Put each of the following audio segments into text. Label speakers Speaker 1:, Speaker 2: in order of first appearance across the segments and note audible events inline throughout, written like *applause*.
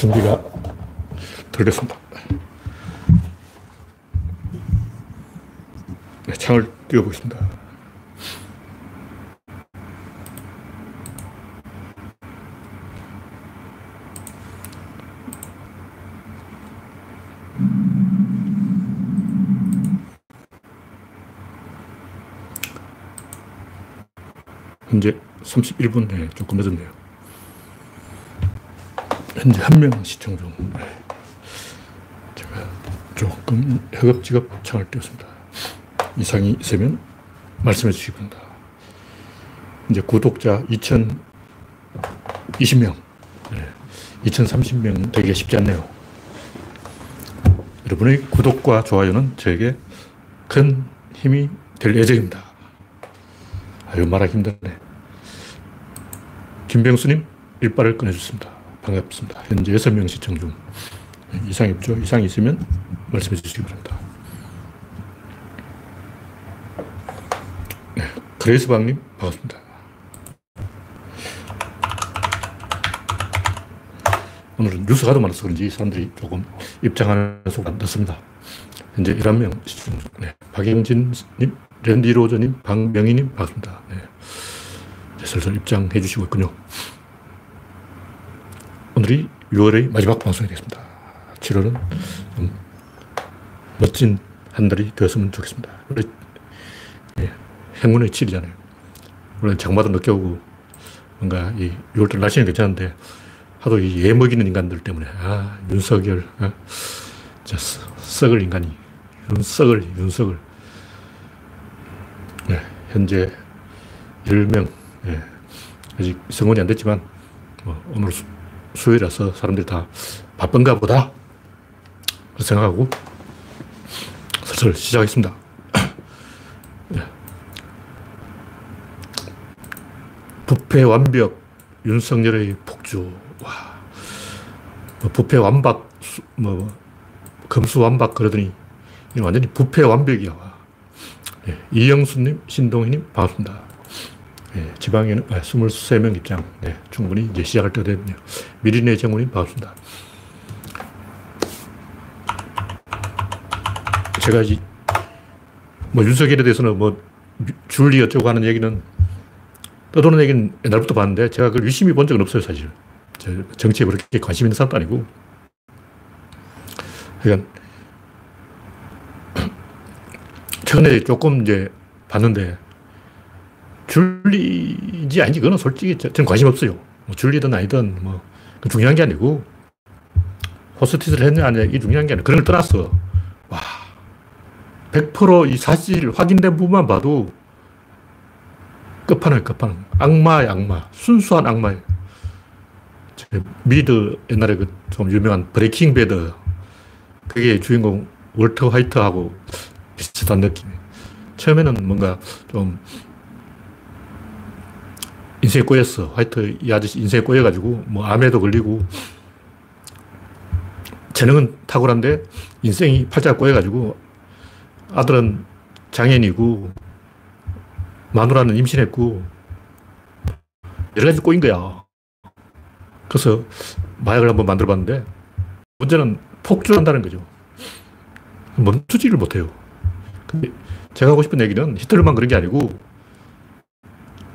Speaker 1: 준비가 덜 됐습니다. 네, 창을 띄워보겠습니다. 현재 31분, 네, 조금 늦었네요. 현재 한 명 시청 중. 네. 제가 조금 허겁지겁 창을 띄웠습니다. 이상이 있으면 말씀해 주시기 바랍니다. 이제 구독자 2020명, 네. 2030명 되기가 쉽지 않네요. 여러분의 구독과 좋아요는 저에게 큰 힘이 될 예정입니다. 아유, 말하기 힘드네. 김병수님, 일발을 꺼내주습니다 반갑습니다. 현재 6명 시청 중. 이상이 없죠? 이상이 있으면 말씀해 주시기 바랍니다. 네, 그레이스방님, 반갑습니다. 오늘은 뉴스가 더 많아서 그런지 사람들이 조금 입장하는 속도가 늦습니다. 현재 11명 시청 중. 네, 박영진님, 랜디로저님, 박명희님, 반갑습니다. 네. 슬슬 입장해 주시고 있군요. 오늘이 6월의 마지막 방송이 되겠습니다. 7월은 좀 멋진 한 달이 되었으면 좋겠습니다. 원래 예, 행운의 7이잖아요. 물론 장마도 늦게 오고 뭔가 이 6월달 날씨는 괜찮은데 하도 이 예먹이는 인간들 때문에 아 윤석열 아, 진짜 썩을 인간이 윤석을 윤석을 네, 현재 10명 예, 아직 성원이 안 됐지만 뭐 오늘 수, 수요일이라서 사람들이 다 바쁜가 보다 생각하고 슬슬 시작하겠습니다. 예. *clears throat* 부패 완벽 윤석열의 폭주 와 뭐 부패 완박 뭐 검수 완박 그러더니 완전히 부패 완벽이야. 예. 이영수님, 신동희님 반갑습니다. 예, 지방에는 아, 23명 입장. 네, 충분히 이제 시작할 때가 됐네요. 미리네 정훈님 반갑습니다. 제가 이제 뭐 윤석열에 대해서는 뭐 줄리 어쩌고 하는 얘기는 떠도는 얘기는 옛날부터 봤는데 제가 그걸 유심히 본 적은 없어요, 사실. 정치에 그렇게 관심 있는 사람도 아니고. 그러니까 *clears throat* 최근에 조금 이제 봤는데 줄리인지 아닌지 그거는 솔직히 저는 관심 없어요. 뭐 줄리든 아니든 뭐 중요한 게 아니고 호스티스를 했냐 아니냐 이게 중요한 게 아니고 그런 걸 떠났어. 와. 100%이 사실 확인된 부분만 봐도 끝판왕 끝판왕. 악마의 악마. 순수한 악마예요. 미드 옛날에 그 좀 유명한 Breaking Bad 그게 주인공 월터 화이트하고 비슷한 느낌. 처음에는 뭔가 좀 인생에 꼬였어. 화이트 이 아저씨 인생에 꼬여가지고 뭐 암에도 걸리고 재능은 탁월한데 인생이 팔자가 꼬여가지고 아들은 장애인이고 마누라는 임신했고 여러 가지 꼬인 거야. 그래서 마약을 한번 만들어 봤는데 문제는 폭주한다는 거죠. 멈추지를 못해요. 근데 제가 하고 싶은 얘기는 히틀러만 그런 게 아니고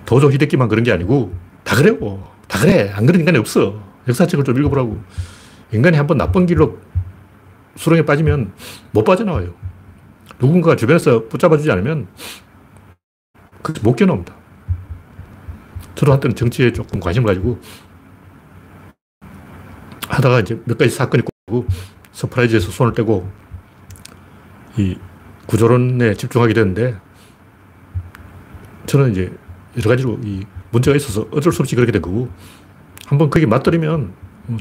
Speaker 1: 도조 히데키만 그런 게 아니고 다 그래요. 다 그래. 안 그런 인간이 없어. 역사책을 좀 읽어보라고. 인간이 한번 나쁜 길로 수렁에 빠지면 못 빠져나와요. 누군가 주변에서 붙잡아주지 않으면 못 견뎌옵니다. 저도 한때는 정치에 조금 관심을 가지고 하다가 이제 몇 가지 사건을 겪고 서프라이즈에서 손을 떼고 이 구조론에 집중하게 되는데 저는 이제 여러 가지로 이 문제가 있어서 어쩔 수 없이 그렇게 된 거고 한 번 그게 맞들이면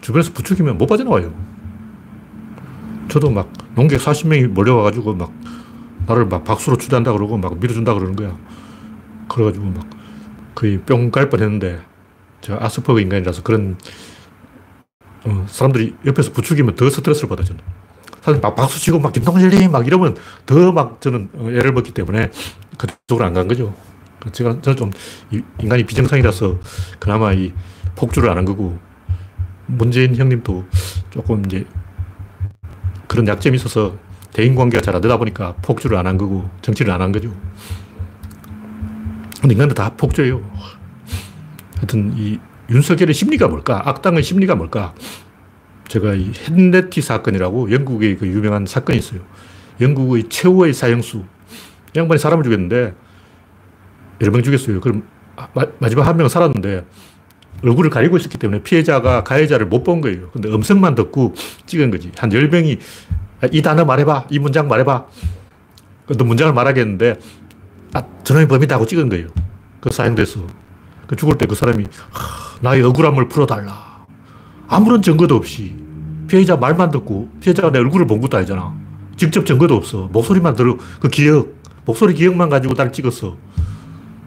Speaker 1: 주변에서 부추기면 못 빠져나와요. 저도 막 농객 40명이 몰려와가지고 막 나를 막 박수로 추대한다 그러고 막 밀어준다 그러는 거야. 그래가지고 막 거의 뿅 갈 뻔했는데 제가 아스퍼그 인간이라서 그런 어, 사람들이 옆에서 부추기면 더 스트레스를 받아 저는. 사실 막 박수 치고 막 김동실님 막 이러면 더 막 저는 애를 먹기 때문에 그쪽으로 안 간 거죠. 제가, 저는 좀 인간이 비정상이라서 그나마 이 폭주를 안 한 거고, 문재인 형님도 조금 이제 그런 약점이 있어서 대인 관계가 잘 안 되다 보니까 폭주를 안 한 거고 정치를 안 한 거죠. 인간들 다 폭주예요. 하여튼 이 윤석열의 심리가 뭘까? 악당의 심리가 뭘까? 제가 이 헨네티 사건이라고 영국의 그 유명한 사건이 있어요. 영국의 최후의 사형수. 양반이 사람을 죽였는데 여러 명 죽였어요. 그럼 마, 지막 한 명은 살았는데 얼굴을 가리고 있었기 때문에 피해자가 가해자를 못 본 거예요. 근데 음성만 듣고 찍은 거지. 한 10명이 이 단어 말해봐. 이 문장 말해봐. 너 문장을 말하겠는데 아, 저놈이 범이다 고 찍은 거예요. 그 사형돼서. 그 죽을 때 그 사람이 나의 억울함을 풀어달라. 아무런 증거도 없이 피해자 말만 듣고 피해자가 내 얼굴을 본 것도 아니잖아. 직접 증거도 없어. 목소리만 들어 그 기억, 목소리 기억만 가지고 날 찍었어.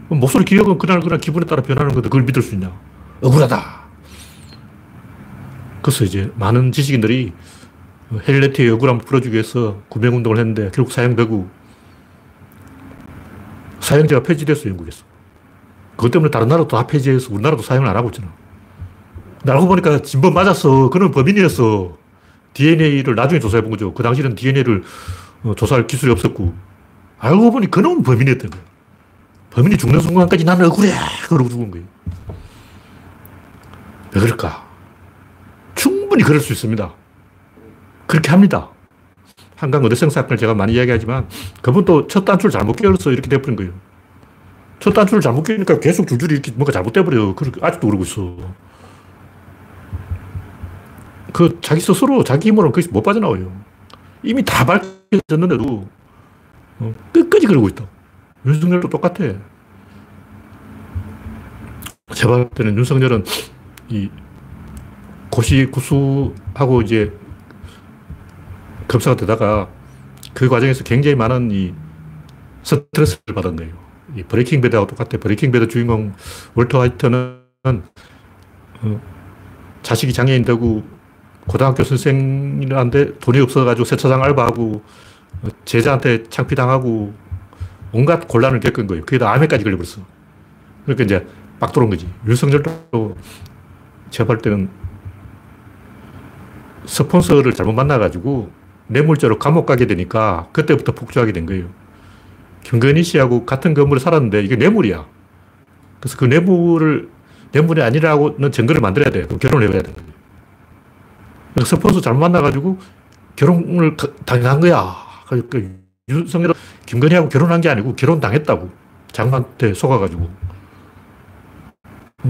Speaker 1: 목소리 기억은 그날 그날 기분에 따라 변하는 건데 그걸 믿을 수 있냐? 억울하다. 그래서 이제 많은 지식인들이 헬레트의 억울함을 풀어주기 위해서 구명운동을 했는데 결국 사형되고 사형제가 폐지됐어 영국에서. 그것 때문에 다른 나라도 다 폐지해서 우리나라도 사용을 안 하고 있잖아. 알고 보니까 진범 맞았어. 그는 범인이었어. DNA를 나중에 조사해 본 거죠. 그 당시에는 DNA를 어, 조사할 기술이 없었고. 알고 보니 그놈은 범인이었던 거야. 범인이 죽는 순간까지 나는 억울해. 그러고 죽은 거예요. 왜 그럴까? 충분히 그럴 수 있습니다. 그렇게 합니다. 한강 어대성 사건을 제가 많이 이야기하지만 그분도 첫 단추를 잘못 끼워서 이렇게 돼버린 거예요. 첫 단추를 잘못 끼니까 계속 줄줄이 이렇게 뭔가 잘못돼버려요. 아직도 그러고 있어. 그 자기 스스로 자기 힘으로는 그것이 못 빠져나와요. 이미 다 밝혀졌는데도 어, 끝까지 그러고 있다. 윤석열도 똑같아. 제가 볼 때는 윤석열은 이 고시 구수하고 이제 검사가 되다가 그 과정에서 굉장히 많은 이 스트레스를 받은 거예요. 이 Breaking Bad하고 똑같아. Breaking Bad 주인공 월터 화이트는 어, 자식이 장애인 되고 고등학교 선생님한테 돈이 없어가지고 세차장 알바하고 어, 제자한테 창피당하고 온갖 곤란을 겪은 거예요. 그게 다 암에까지 걸려버렸어. 그러니까 이제 막 들어온 거지. 윤석열도 볼 때는 스폰서를 잘못 만나가지고 뇌물죄로 감옥 가게 되니까 그때부터 폭주하게 된 거예요. 김건희 씨하고 같은 건물에 살았는데 이게 뇌물이야. 그래서 그 뇌물을 뇌물이 아니라고는 증거를 만들어야 돼. 그럼 결혼을 해야 돼. 스폰서 잘못 만나가지고 결혼을 당한 거야. 그러니까 윤석열은 김건희하고 결혼한 게 아니고 결혼 당했다고. 장모한테 속아가지고.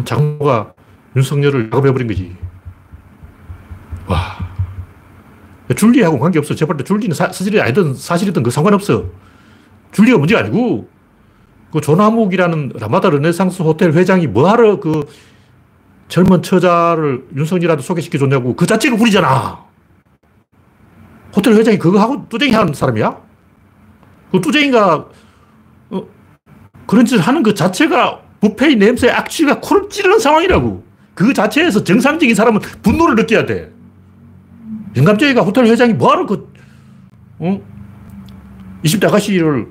Speaker 1: 장모가 윤석열을 작업해버린 거지. 와. 줄리하고 관계없어. 제발 줄리는 사, 실이 아니든 사실이든 그 상관없어. 줄리가 문제가 아니고, 그 조나묵이라는 라마다 르네상스 호텔 회장이 뭐하러 그 젊은 처자를 윤석열한테 소개시켜줬냐고. 그 자체가 우리잖아. 호텔 회장이 그거 하고 뚜쟁이 하는 사람이야? 그 뚜쟁이가, 어, 그런 짓을 하는 그 자체가 부패의 냄새 악취가 코를 찌르는 상황이라고. 그 자체에서 정상적인 사람은 분노를 느껴야 돼. 영감쟁이가 호텔 회장이 뭐하러 그, 어? 20대 아가씨를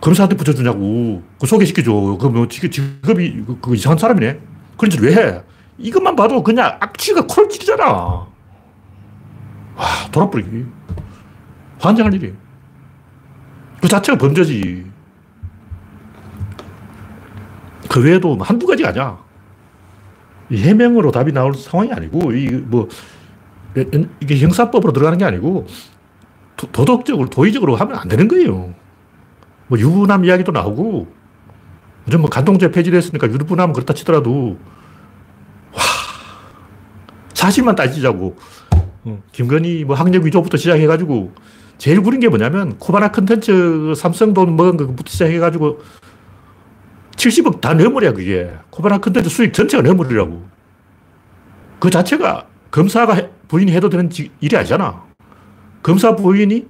Speaker 1: 검사한테 붙여주냐고. 그 소개시켜줘. 그 뭐, 직업이, 그, 그 이상한 사람이네. 그런 짓 왜 해? 이것만 봐도 그냥 악취가 코를 찌르잖아. 와, 돌아버리기. 환장할 일이에요. 그 자체가 범죄지. 그 외에도 한두 가지가 아니야. 해명으로 답이 나올 상황이 아니고, 이 뭐, 이게 형사법으로 들어가는 게 아니고 도, 덕적으로 도의적으로 하면 안 되는 거예요. 뭐 유부남 이야기도 나오고 요즘 뭐 간통죄 폐지됐으니까 유부남 그렇다 치더라도 와 사실만 따지자고 어, 김건희 뭐 학력 위조부터 시작해가지고 제일 구린 게 뭐냐면 코바나 컨텐츠 삼성 돈 먹은 것부터 시작해가지고 70억 다 뇌물이야 그게 코바나 컨텐츠 수익 전체가 뇌물이라고 그 자체가 검사가 부인이 해도 되는 일이 아니잖아. 검사 부인이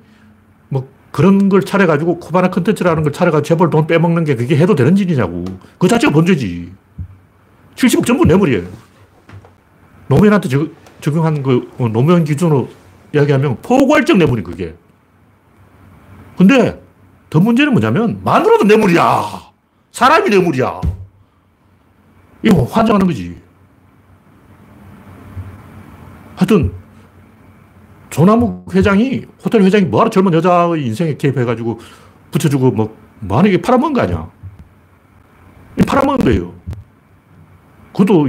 Speaker 1: 뭐 그런 걸 차려가지고 코바나 컨텐츠라는 걸 차려가지고 재벌 돈 빼먹는 게 그게 해도 되는 일이냐고. 그 자체가 범죄지. 70억 전부 뇌물이에요. 노무현한테 적, 적용한 그 어, 노무현 기준으로 이야기하면 포괄적 뇌물이 그게. 근데 더 문제는 뭐냐면 마누라도 뇌물이야. 사람이 뇌물이야. 이거 환장하는 거지. 하여튼, 조남욱 회장이, 호텔 회장이 뭐하러 젊은 여자의 인생에 개입해가지고 붙여주고 뭐, 뭐하는 게 팔아먹은 거 아니야. 팔아먹은 거예요. 그도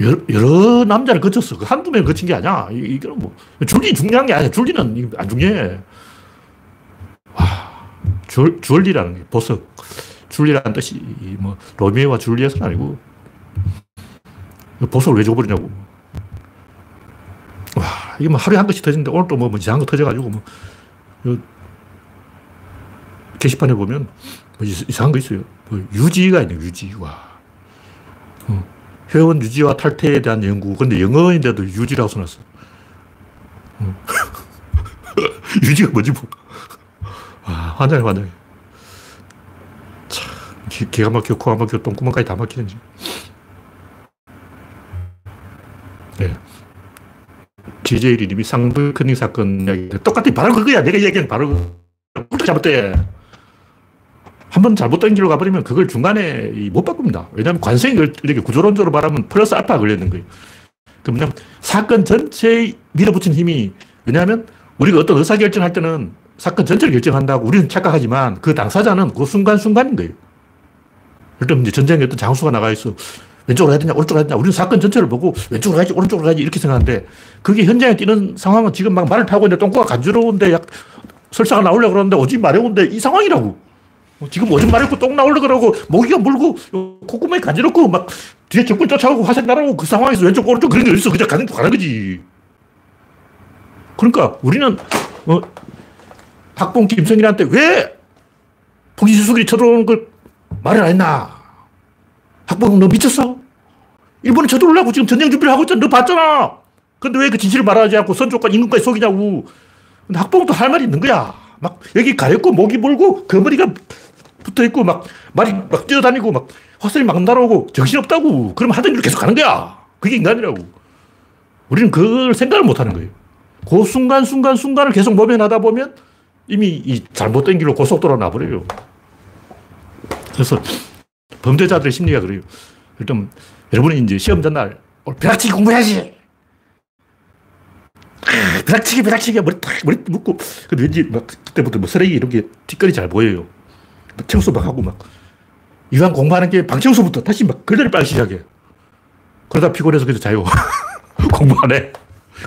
Speaker 1: 여러, 여러 남자를 거쳤어. 그 한두 명 거친 게 아니야. 이거는 뭐, 줄리 중요한 게 아니야. 줄리는 안 중요해. 와, 줄, 줄리라는 게 보석. 줄리라는 뜻이 뭐, 로미오와 줄리엣은 아니고, 보석을 왜 줘버리냐고. 와, 이게 뭐 하루에 한 번씩 터지는데 오늘 또뭐 뭐 이상한 거 터져가지고 뭐, 게시판에 보면 뭐 이상한 거 있어요. 뭐 유지가 있네, 유지. 와. 어. 회원 유지와 탈퇴에 대한 연구. 근데 영어인데도 유지라고 써놨어. 어. *laughs* 유지가 뭐지, 뭐. 아, 환장해, 환장해. 참, 기, 기가 막혀, 코가 막혀, 똥구멍까지 다 막히는지. 네. GJ리 님이 상부커닝 사건 이야기. 똑같아. 바로 그거야. 내가 얘기한 바로 그거. 잘못돼. 한번 잘못 던기로 가버리면 그걸 중간에 못 바꿉니다. 왜냐하면 관성이 이렇게 구조론적으로 말하면 플러스 알파 걸리는 거예요. 그럼 사건 전체에 밀어붙인 힘이 왜냐하면 우리가 어떤 의사결정할 때는 사건 전체를 결정한다고 우리는 착각하지만 그 당사자는 그 순간순간인 거예요. 예를 들면 전쟁에 어떤 장수가 나가 있어. 왼쪽으로 가야 되냐, 오른쪽으로 가야 되냐. 우리는 사건 전체를 보고 왼쪽으로 가야지, 오른쪽으로 가야지 이렇게 생각하는데 그게 현장에 뛰는 상황은 지금 막 말을 타고 있는데 똥꼬가 간지러운데 약 설사가 나오려고 그러는데 오지 마려운데 이 상황이라고. 뭐 지금 오줌 마렵고 똥 나오려 그러고 모기가 물고 콧구멍이 간지럽고 막 뒤에 적군 쫓아오고 화살 날아오고 그 상황에서 왼쪽 오른쪽 그런 게 어딨어 그냥 가는 가는 거지 그러니까 우리는 어, 박봉 김성일한테 왜 통신수들이 쳐들어오는 걸 말을 안 했나 박봉 너 미쳤어? 일본이 쳐들어오려고 지금 전쟁 준비를 하고 있잖아 너 봤잖아 근데 왜 그 진실을 말하지 않고 선조과 임금까지 속이냐고 근데 학봉도 할 말이 있는 거야 막 여기 가렵고 목이 물고 그 머리가 붙어 있고 막 말이 막 뛰어다니고 막 화살이 막 날아오고 정신없다고. 그러면 하던 일 계속 가는 거야. 그게 인간이라고. 우리는 그걸 생각을 못 하는 거예요. 그 순간, 순간, 순간을 계속 모면하다 보면 이미 이 잘못된 길로 고속도로 나버려요. 그래서 범죄자들의 심리가 그래요. 일단 여러분이 이제 시험 전날 벼락치기 공부해야지. 벼락치기, 벼락치기, 머리 탁, 머리 묶고. 근데 왠지 막 그때부터 뭐 쓰레기 이런 게 뒷거리 잘 보여요. 청소 막 하고 막. 이왕 공부하는 게 방청소부터 다시 막 글들을 빨기 시작해. 그러다 피곤해서 그냥 자요. *laughs* 공부 안 해.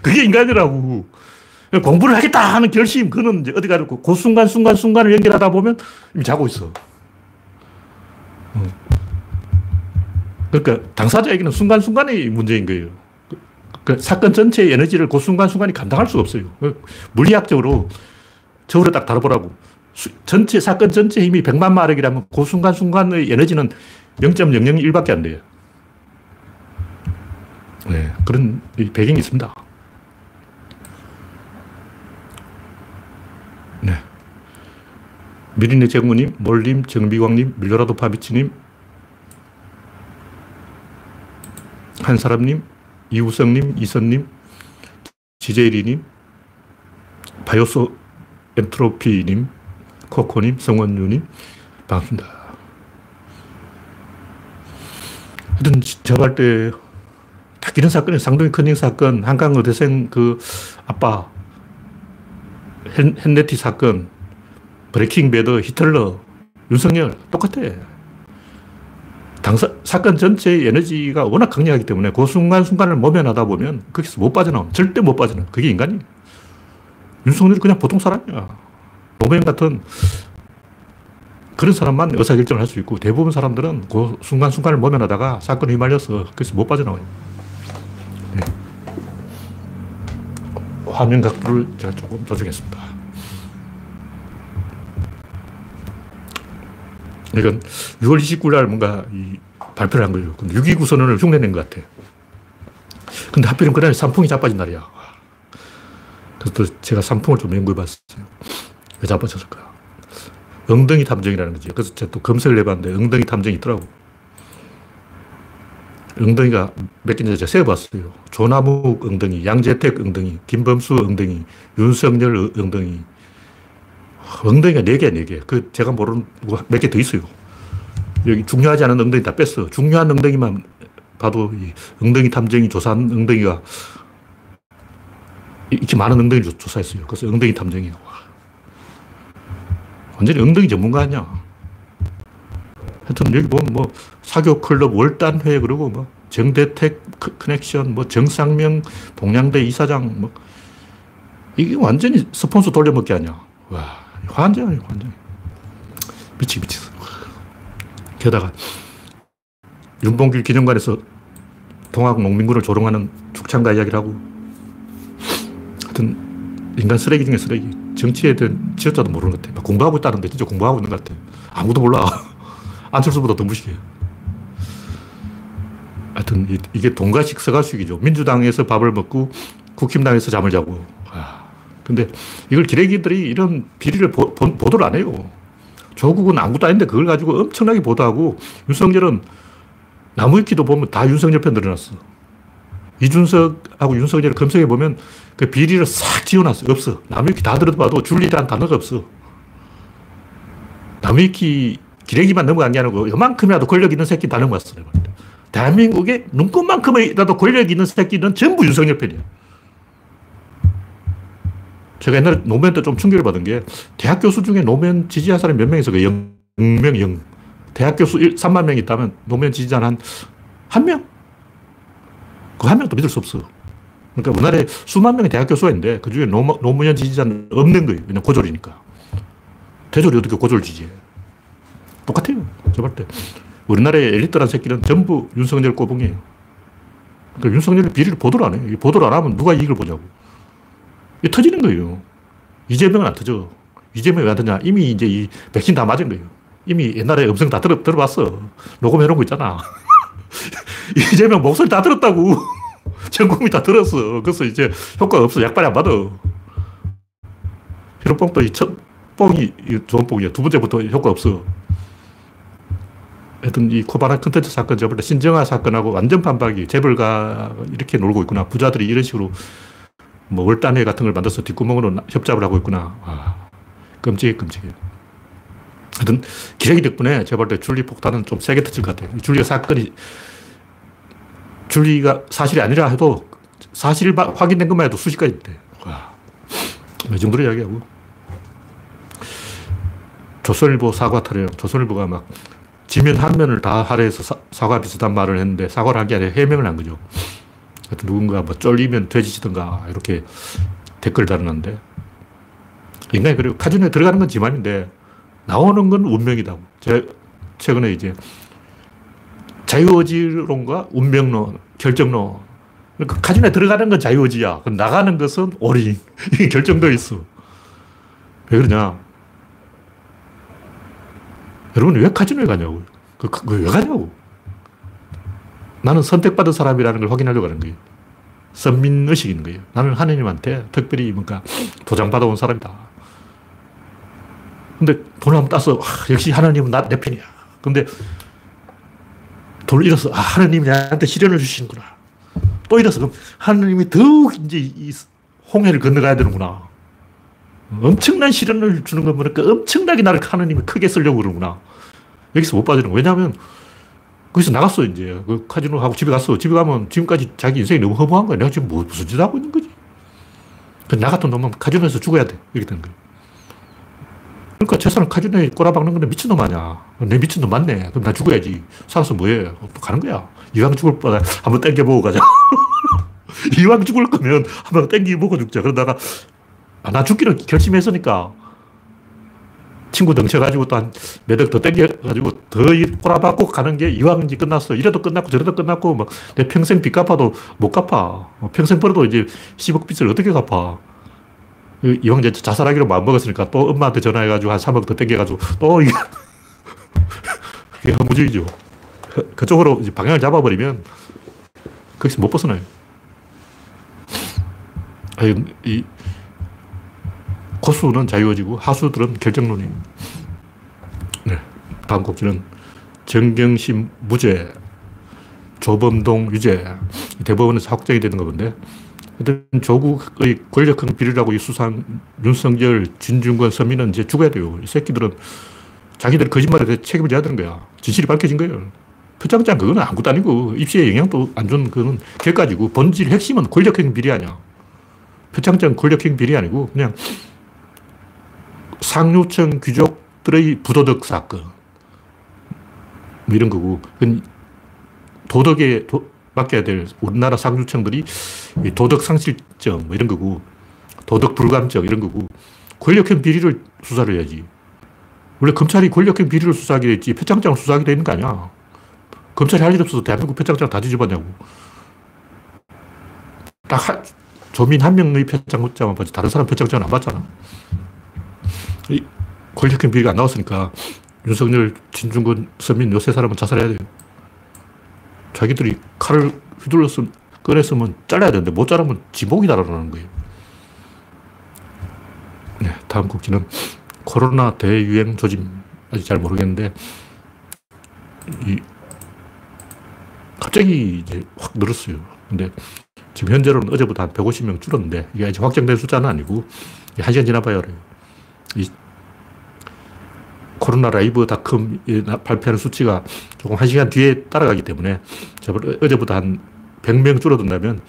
Speaker 1: 그게 인간이라고. 공부를 하겠다 하는 결심, 그는 이제 어디 가고 그 순간, 순간, 순간을 연결하다 보면 이미 자고 있어. 그러니까 당사자에게는 순간순간이 문제인 거예요. 그 사건 전체의 에너지를 그 순간순간이 감당할 수가 없어요. 물리학적으로 저울에 딱 달아보라고. 전체, 사건 전체 힘이 100만 마력이라면 그 순간순간의 에너지는 0.001밖에 안 돼요. 네, 그런 배경이 있습니다. 네. 미리네 정우님, 몰님, 정비광님, 밀로라도 파비치님, 한사람님, 이우성님, 이선님, 지제리님, 바이오스 엔트로피님, 코코님, 성원유님, 반갑습니다. 하여튼, 저할 때, 딱 이런 사건이 상동이 커닝 사건, 한강 의대생 그 아빠, 헨, 헨네티 사건, 브레이킹 배드, 히틀러, 윤석열, 똑같아. 당사, 사건 전체의 에너지가 워낙 강력하기 때문에 그 순간순간을 모면하다 보면 거기서 못 빠져나와. 절대 못 빠져나와. 그게 인간이에요. 윤석열이 그냥 보통 사람이야. 노무현 같은 그런 사람만 의사결정을 할 수 있고 대부분 사람들은 그 순간순간을 모면하다가 사건에 휘말려서 거기서 못 빠져나와요. 네. 화면 각도를 제가 조금 조정했습니다. 이건 6월 29일 날 뭔가 발표를 한 거예요. 근데 6.29 선언을 흉내낸 것 같아. 근데 하필이면 그날 산풍이 자빠진 날이야. 그래서 제가 산풍을 좀 연구해 봤어요. 왜 자빠졌을까? 엉덩이 탐정이라는 거지. 그래서 제가 또 검색을 해봤는데 엉덩이 탐정이 있더라고. 엉덩이가 몇 개인지 제가 세어봤어요. 조나묵 엉덩이, 양재택 엉덩이, 김범수 엉덩이, 윤석열 엉덩이, 엉덩이가 4개, 4개. 그 제가 모르는 몇 개 더 있어요. 여기 중요하지 않은 엉덩이 다 뺐어. 중요한 엉덩이만 봐도 이 엉덩이 탐정이 조사한 엉덩이가 이렇게 많은 엉덩이 조사했어요. 그래서 엉덩이 탐정이 완전히 엉덩이 전문가 아니야. 하여튼 여기 보면 뭐 사교 클럽 월단회 그러고 뭐 정대택 커넥션 뭐 정상명 동양대 이사장 뭐 이게 완전히 스폰서 돌려먹기 아니야. 와 환장이야 환장. 미치 미치겠어. 게다가 윤봉길 기념관에서 동학 농민군을 조롱하는 축창가 이야기를 하고 하여튼 인간 쓰레기 중에 쓰레기 정치에 대한 지어자도 모르는 것 같아. 공부하고 있다는데 진짜 공부하고 있는 것 같아. 아무도 몰라. *laughs* 안철수보다 더 무식해. 하여튼 이게 동가식 서가식이죠. 민주당에서 밥을 먹고 국힘당에서 잠을 자고. 아, 근데 이걸 기레기들이 이런 비리를 보, 보 도를 안 해요 조국은 아무것도 아닌데 그걸 가지고 엄청나게 보도하고 윤석열은 나무위키도 보면 다 윤석열 편 늘어났어. 이준석하고 윤석열을 검색해 보면 그 비리를 싹 지워놨어. 없어. 나무위키 다 들어봐도 줄리라는 단어가 없어. 나무위키 기레기만 넘어간 게 아니고 이만큼이라도 권력 있는 새끼 다 넘어갔어. 대한민국에 눈꽃만큼이라도 권력 있는 새끼는 전부 윤석열 편이야. 제가 옛날에 노무현 때 좀 충격을 받은 게 대학 교수 중에 노무현 지지한 사람이 몇 명 있어? 그 0명, 0. 대학 교수 1, 3만 명 있다면 노무현 지지자는 한, 한 명? 그 한 명도 믿을 수 없어. 그러니까 우리나라에 수만 명의 대학 교수가 있는데 그 중에 노무, 노무현 지지자는 없는 거예요. 왜냐 고졸이니까. 대졸이 어떻게 고졸 지지해? 똑같아요. 저볼 때. 우리나라의 엘리트란 새끼는 전부 윤석열 꼬붕이에요. 그러니까 윤석열이 비리를 보도를 안 해요. 보도를 안 하면 누가 이익을 보냐고. 이 터지는 거예요. 이재명은 안 터져. 이재명이 왜 안 터냐? 이미 이제 이 백신 다 맞은 거예요. 이미 옛날에 음성 다 들어, 들어봤어. 녹음해 놓은 거 있잖아. *laughs* 이재명 목소리 다 들었다고. *laughs* 전 국민 다 들었어. 그래서 이제 효과가 없어. 약발이 안 받아. 히로뽕도 이 첫 뽕이 좋은 뽕이야. 두 번째부터 효과 없어. 하여튼 이 코바나 컨텐츠 사건 저번 때 신정아 사건하고 완전 반박이 재벌가 이렇게 놀고 있구나. 부자들이 이런 식으로 뭐 월단회 같은 걸 만들어서 뒷구멍으로 협잡을 하고 있구나. 아, 끔찍해, 끔찍해. 하여튼 기레기 덕분에 제가 볼때 줄리 폭탄은 좀 세게 터질 것 같아요. 줄리가 사건이 줄리가 사실이 아니라 해도 사실 확인된 것만 해도 수십 가지 있대. 와. 이 정도로 이야기하고. 조선일보 사과 타령. 조선일보가 막 지면 한 면을 다 할애해서 사, 과 비슷한 말을 했는데 사과를 한 게 아니라 해명을 한 거죠. 하여튼 누군가 뭐 쫄리면 돼지시든가 이렇게 댓글 달았는데 인간이 그리고 카지노에 들어가는 건 지맘인데 나오는 건 운명이다. 제 최근에 이제 자유의지론과 운명론, 결정론. 그러니까 카지노에 들어가는 건 자유의지야. 나가는 것은 올인. *laughs* 이게 결정되어 있어. 왜 그러냐? 여러분 왜 카지노에 가냐고. 그, 그, 왜 가냐고. 나는 선택받은 사람이라는 걸 확인하려고 하는 거예요. 선민의식인 있 거예요. 나는 하느님한테 특별히 뭔가 도장받아온 사람이다. 근데 돈을 한번 따서, 아, 역시 하나님은 나, 내 편이야. 근데 돈을 잃어서, 아, 하나님이 나한테 시련을 주시는구나. 또 잃어서, 그럼 하나님이 더욱 이제 이 홍해를 건너가야 되는구나. 엄청난 시련을 주는 거 보니까 엄청나게 나를 하나님이 크게 쓰려고 그러는구나. 여기서 못 빠지는 거. 왜냐하면 거기서 나갔어, 이제. 그 카지노 하고 집에 갔어. 집에 가면 지금까지 자기 인생이 너무 허무한 거야. 내가 지금 뭐, 무슨 짓 하고 있는 거지? 나 같은 놈은 카지노에서 죽어야 돼. 이렇게 되는 거야. 그러니까 최소한 카지노에 꼬라박는 건데 미친놈 아니야. 내 미친놈 맞네. 그럼 나 죽어야지. 살아서 뭐해. 또 가는 거야. 이왕 죽을 뻔 한번 땡겨보고 가자. *laughs* 이왕 죽을 거면 한번 땡겨보고 죽자. 그러다가, 아, 나 죽기를 결심했으니까. 친구 덩쳐가지고 또 한 몇 억 더 땡겨가지고 더 꼬라박고 가는 게 이왕 이제 끝났어. 이래도 끝났고 저래도 끝났고 막 내 평생 빚 갚아도 못 갚아. 평생 벌어도 이제 10억 빚을 어떻게 갚아. 이왕 이제 자살하기로 마음먹었으니까 또 엄마한테 전화해가지고 한 3억 더 땡겨가지고 또 이게, *laughs* 이게 허무주의죠. 그, 그쪽으로 이제 방향을 잡아버리면 거기서 못 벗어나요. 이 고수는 자유어지고 하수들은 결정론이 네. 다음 곡지는 정경심 무죄, 조범동 유죄. 대법원에서 확정이 되는 거 본데 하여튼 조국의 권력형 비리라고 이 수상 윤석열, 진중권, 서민은 이제 죽어야 돼요. 이 새끼들은 자기들 거짓말에 대해 책임을 져야 되는 거야. 진실이 밝혀진 거예요. 표창장 그거는 아무것도 아니고 입시에 영향도 안준 그거는 결과지고 본질 핵심은 권력형 비리 아니야. 표창장 권력형 비리 아니고 그냥 상류층 귀족들의 부도덕 사건. 뭐 이런 거고. 도덕에 도, 맡겨야 될 우리나라 상류층들이 도덕 상실증 뭐 이런 거고. 도덕 불감증 이런 거고. 권력형 비리를 수사를 해야지. 원래 검찰이 권력형 비리를 수사하게 됐지 표창장을 수사하게 되는 거 아니야. 검찰이 할 일 없어서 대한민국 표창장 다 뒤집었냐고. 딱 한, 조민 한 명의 표창장만 보지 다른 사람 표창장은 안 받잖아. 이 권력형 비리가 안 나왔으니까 윤석열, 진중근, 서민 요세 사람은 자살해야 돼요. 자기들이 칼을 휘둘렀으면, 꺼냈으면 잘라야 되는데 못 자르면 지목이 달아나는 거예요. 네, 다음 곡지는 코로나 대유행 조짐. 아직 잘 모르겠는데, 이, 갑자기 이제 확 늘었어요. 근데 지금 현재로는 어제보다 한 150명 줄었는데, 이게 아직 확정된 숫자는 아니고, 한 시간 지나봐야 알아요. 이 코로나 라이브 닷컴 발표하는 수치가 조금 한 시간 뒤에 따라가기 때문에 어제보다 한 100명 줄어든다면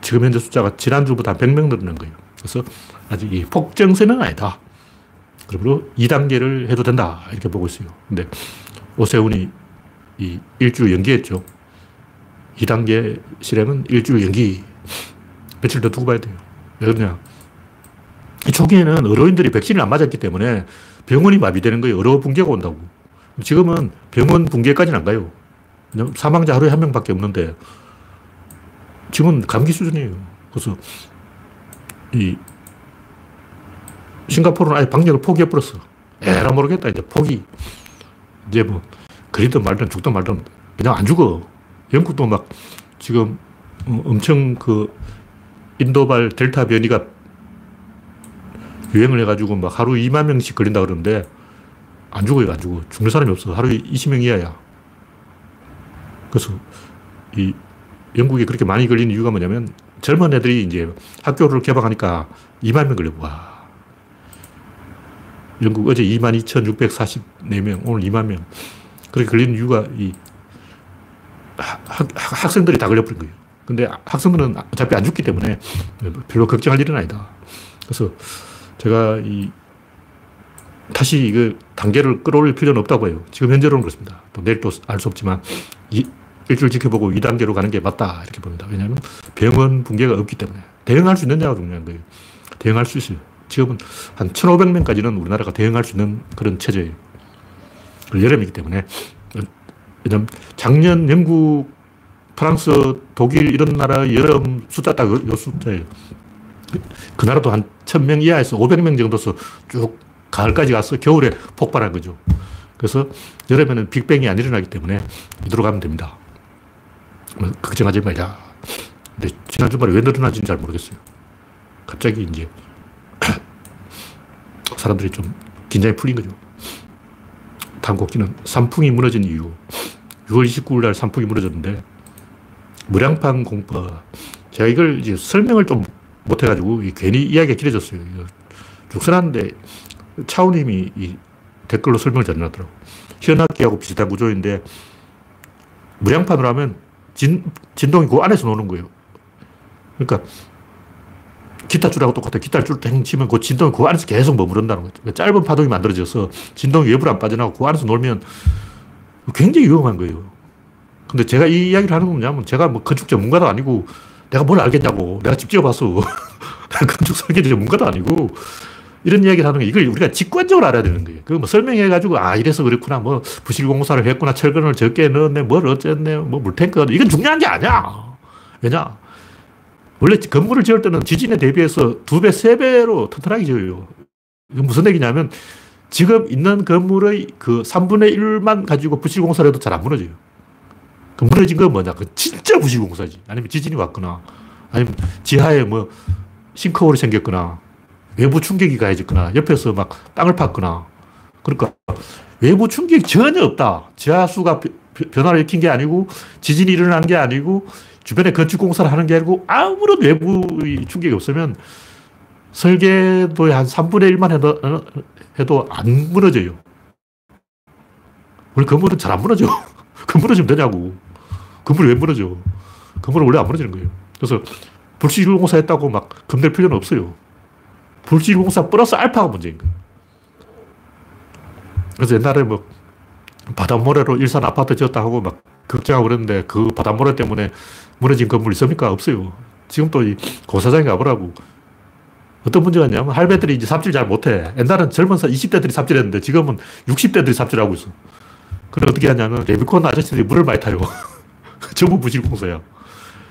Speaker 1: 지금 현재 숫자가 지난주보다 한 100명 늘어난 거예요. 그래서 아직 이 폭정세는 아니다. 그러므로 2단계를 해도 된다. 이렇게 보고 있어요. 근데 오세훈이 이 일주 연기했죠. 2단계 실행은 일주 연기. 며칠 더 두고 봐야 돼요. 왜 그러냐. 이 초기에는 의료인들이 백신을 안 맞았기 때문에 병원이 마비되는 거예요. 의료 붕괴가 온다고. 지금은 병원 붕괴까지는 안 가요. 사망자 하루에 한 명밖에 없는데 지금은 감기 수준이에요. 그래서 이 싱가포르는 아예 방역을 포기해버렸어. 에라 모르겠다. 이제 포기. 이제 뭐, 그리든 말든 죽든 말든 그냥 안 죽어. 영국도 막 지금 어, 엄청 그 인도발 델타 변이가 유행을 해가지고 막 하루 2만 명씩 걸린다 그러는데 안 죽어요, 안 죽어. 죽는 사람이 없어. 하루에 20명 이하야. 그래서 이 영국이 그렇게 많이 걸리는 이유가 뭐냐면 젊은 애들이 이제 학교를 개방하니까 2만 명 걸려. 와. 영국 어제 22,644명, 오늘 2만 명. 그렇게 걸리는 이유가 이 학, 학생들이 다 걸려버린 거예요. 근데 학생들은 어차피 안 죽기 때문에 별로 걱정할 일은 아니다. 그래서 제가 이 다시 이거 단계를 끌어올릴 필요는 없다고 해요. 지금 현재로는 그렇습니다. 또 내일 또 알 수 없지만 이, 일주일 지켜보고 2단계로 가는 게 맞다 이렇게 봅니다. 왜냐하면 병원 붕괴가 없기 때문에 대응할 수 있느냐가 중요한 거예요. 대응할 수 있어요. 지금은 한 1,500명까지는 우리나라가 대응할 수 있는 그런 체제예요. 여름이기 때문에. 왜냐면 작년 영국, 프랑스, 독일 이런 나라 여름 숫자 딱 요 숫자예요. 그 나라도 한 1000명 이하에서 500명 정도서 쭉 가을까지 가서 겨울에 폭발한 거죠. 그래서 여름에는 빅뱅이 안 일어나기 때문에 이대로 가면 됩니다. 뭐 걱정하지 말자. 근데 지난 주말에 왜 늘어나지는 잘 모르겠어요. 갑자기 이제 *clears throat* 사람들이 좀 긴장이 풀린 거죠. 다음 곡지는 산풍이 무너진 이유. 6월 29일 날 산풍이 무너졌는데, 무량판 공법. 제가 이걸 이제 설명을 좀 못해가지고, 괜히 이야기가 길어졌어요. 쭉 써놨는데, 차우님이 이 댓글로 설명을 잘 해놨더라고. 현악기하고 비슷한 구조인데, 무량판으로 하면 진, 진동이 그 안에서 노는 거예요. 그러니까 기타 줄하고 똑같아. 기타 줄 땡 치면 그 진동이 그 안에서 계속 머무른다는 거죠. 그러니까 짧은 파동이 만들어져서 진동이 외부로 안 빠져나가고 그 안에서 놀면 굉장히 위험한 거예요. 근데 제가 이 이야기를 하는 건 뭐냐면 제가 뭐 건축 전문가도 아니고 내가 뭘 알겠냐고. 내가 집 지어봤어. 건축 설계 전문가도 아니고 이런 이야기를 하는 거 이걸 우리가 직관적으로 알아야 되는 거예요. 그거 뭐 설명해가지고 아 이래서 그렇구나. 뭐 부실공사를 했구나. 철근을 적게 넣었네. 뭘 어쨌네. 뭐 물탱크 이건 중요한 게 아니야. 왜냐? 원래 건물을 지을 때는 지진에 대비해서 두 배, 세 배로 튼튼하게 지어요. 이건 무슨 얘기냐면 지금 있는 건물의 그 3분의 1만 가지고 부실공사를 해도 잘 안 무너져요. 그 무너진 건 뭐냐? 그 진짜 부실공사지. 아니면 지진이 왔거나, 아니면 지하에 뭐 싱크홀이 생겼거나, 외부 충격이 가해졌거나, 옆에서 막 땅을 팠거나. 그러니까 외부 충격이 전혀 없다. 지하수가 변화를 일으킨 게 아니고, 지진이 일어난 게 아니고, 주변에 건축공사를 하는 게 아니고 아무런 외부 충격이 없으면 설계도의 한 3분의 1만 해도, 해도 안 무너져요. 우리 건물은 잘 안 무너져. *laughs* 그 무너지면 되냐고. 건물이 왜 무너져? 건물은 원래 안 무너지는 거예요. 그래서 불시공사 했다고 막 겁낼 필요는 없어요. 불시공사 플러스 알파가 문제인 거예요. 그래서 옛날에 뭐 바닷모래로 일산 아파트 지었다 하고 막 걱정하고 그랬는데 그 바닷모래 때문에 무너진 건물 있습니까? 없어요. 지금 또이 고사장에 가보라고. 어떤 문제가 있냐면 할배들이 이제 삽질 잘 못해. 옛날엔 젊은 20대들이 삽질했는데 지금은 60대들이 삽질하고 있어. 그래 어떻게 하냐면 레비콘 아저씨들이 물을 많이 타요. *laughs* 전부 부실공사야.